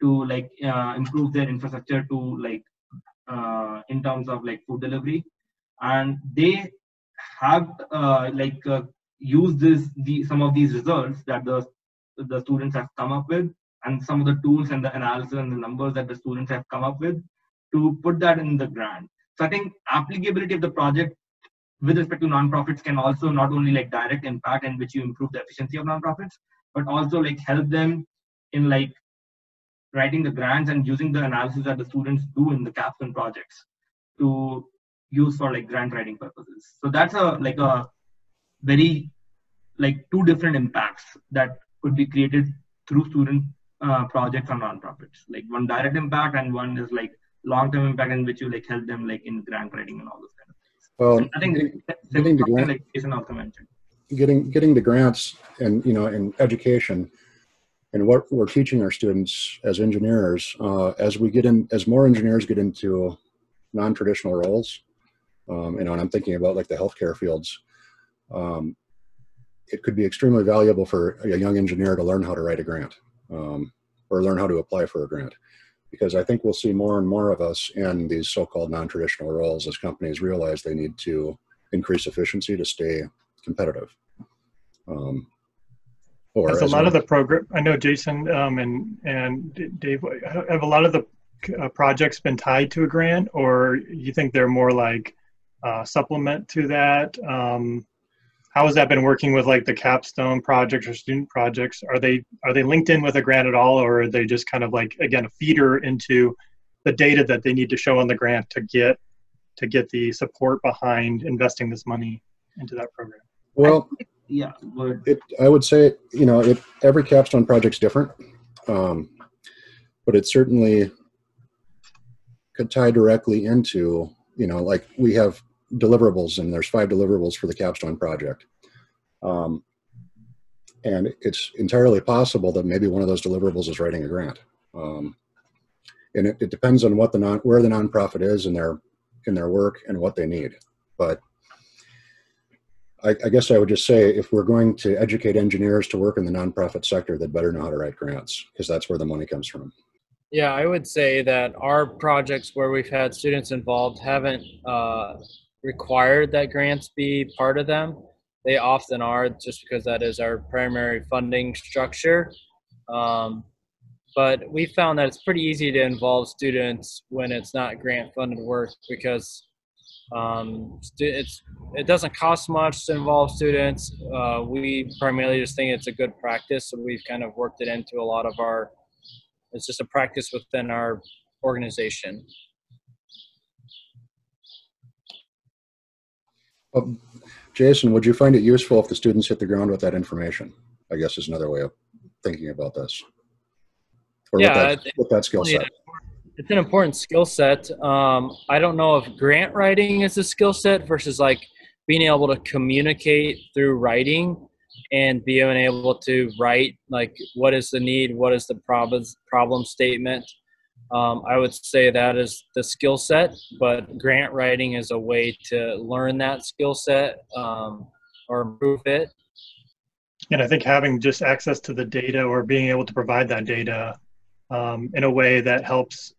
to like uh, improve their infrastructure to like uh, in terms of like food delivery. And they have uh, like uh, used this the some of these results that the the students have come up with and some of the tools and the analysis and the numbers that the students have come up with to put that in the grant. So i think applicability of the project with respect to nonprofits can also not only like direct impact in which you improve the efficiency of nonprofits, but also like help them in like writing the grants and using the analysis that the students do in the capstone projects to use for like grant writing purposes. So that's a like a very like two different impacts that could be created through student uh, projects on nonprofits. Like one direct impact and one is like long-term impact in which you like help them like in grant writing and all of Well, I think getting, the getting to something grant- like Jason also mentioned. getting getting to grants and you know in education and what we're teaching our students as engineers uh, as we get in as more engineers get into non-traditional roles um, you know and i'm thinking about like the healthcare fields um, it could be extremely valuable for a young engineer to learn how to write a grant um, or learn how to apply for a grant because i think we'll see more and more of us in these so-called non-traditional roles as companies realize they need to increase efficiency to stay competitive um, or Has a as lot an- of the program, I know Jason um, and, and Dave, have a lot of the uh, projects been tied to a grant or you think they're more like uh, supplement to that? Um, how has that been working with like the capstone projects or student projects? Are they, are they linked in with a grant at all or are they just kind of like, again, a feeder into the data that they need to show on the grant to get, to get the support behind investing this money into that program? well Yeah, it i would say you know it every capstone project's different um, but it certainly could tie directly into you know like we have deliverables and there's five deliverables for the capstone project. Um, and it's entirely possible that maybe one of those deliverables is writing a grant. Um, and it, it depends on what the non where the nonprofit is in their in their work and what they need. But I, I guess I would just say if we're going to educate engineers to work in the nonprofit sector, they'd better know how to write grants because that's where the money comes from. Yeah, I would say that our projects where we've had students involved haven't uh, required that grants be part of them. They often are just because that is our primary funding structure. Um, but we found that it's pretty easy to involve students when it's not grant funded work because um, it's it doesn't cost much to involve students. Uh, we primarily just think it's a good practice, so we've kind of worked it into a lot of our it's just a practice within our organization. Well, Jason, would you find it useful if the students hit the ground with that information? I guess is another way of thinking about this. Or Yeah, with that, with that skill set. It's an important skill set. Um, I don't know if grant writing is a skill set versus like being able to communicate through writing and being able to write like what is the need, what is the problem problem statement. Um, I would say that is the skill set, but grant writing is a way to learn that skill set um, or improve it. And I think having just access to the data or being able to provide that data um, in a way that helps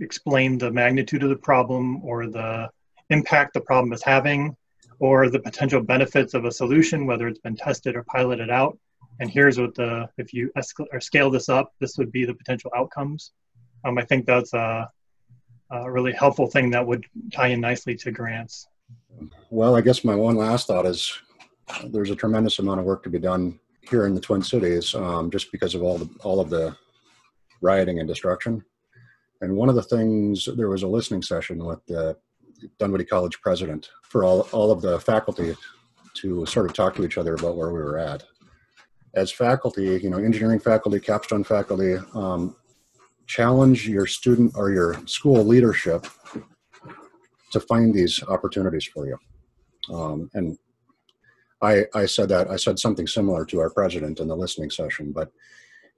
explain the magnitude of the problem or the impact the problem is having or the potential benefits of a solution, whether it's been tested or piloted out. And here's what the, if you escal- or scale this up, this would be the potential outcomes. Um, I think that's a, a really helpful thing that would tie in nicely to grants. Well, I guess my one last thought is there's a tremendous amount of work to be done here in the Twin Cities, um, just because of all the all of the rioting and destruction. And one of the things there was a listening session with the Dunwoody College president for all all of the faculty to sort of talk to each other about where we were at. As faculty, you know, engineering faculty, capstone faculty, um, challenge your student or your school leadership to find these opportunities for you. Um, and I, I said that, I said something similar to our president in the listening session, but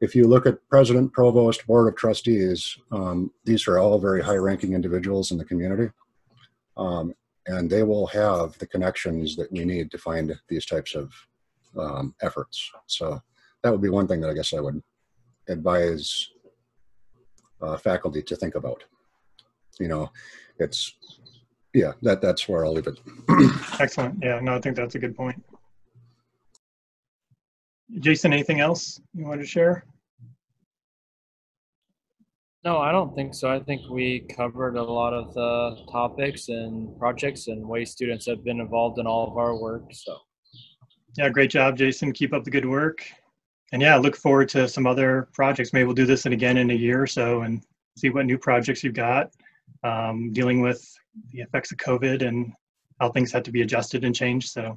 if you look at president, provost, board of trustees, um, these are all very high ranking individuals in the community. Um, and they will have the connections that we need to find these types of um, efforts. So that would be one thing that I guess I would advise uh, faculty to think about. You know, it's yeah, that that's where I'll leave it. Excellent. Yeah, no, I think that's a good point. Jason, anything else you want to share? No, I don't think so. I think we covered a lot of the topics and projects and ways students have been involved in all of our work. So, Yeah, great job, Jason. Keep up the good work. And yeah, look forward to some other projects. Maybe we'll do this again in a year or so and see what new projects you've got um, dealing with the effects of COVID and how things had to be adjusted and changed. So,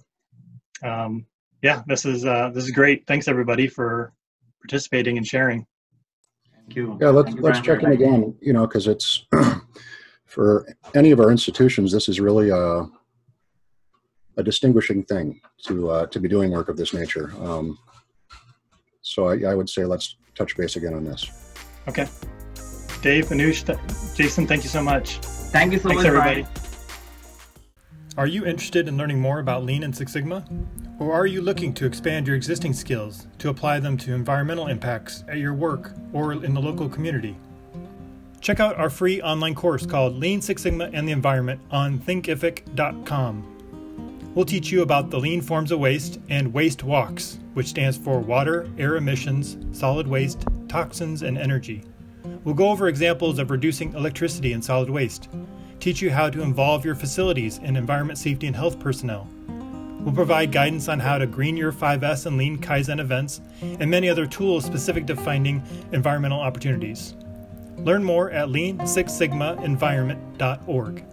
um, yeah, this is uh, this is great. Thanks everybody for participating and sharing. thank you. Yeah, let's you, let's Brian, check in again. You know, because it's for any of our institutions, this is really a a distinguishing thing to uh, to be doing work of this nature. Um, so I, I would say let's touch base again on this. Okay. Dave, Anuj, th- Jason, thank you so much. Thank you so Thanks, much, everybody. Brian. Are you interested in learning more about Lean and Six Sigma? Or are you looking to expand your existing skills to apply them to environmental impacts at your work or in the local community? Check out our free online course called Lean Six Sigma and the Environment on thinkific.com. We'll teach you about the lean forms of waste and waste walks, which stands for water, air emissions, solid waste, toxins, and energy. We'll go over examples of reducing electricity and solid waste, teach you how to involve your facilities and environment safety and health personnel. We'll provide guidance on how to green your 5S and Lean Kaizen events, and many other tools specific to finding environmental opportunities. Learn more at lean6sigmaenvironment.org.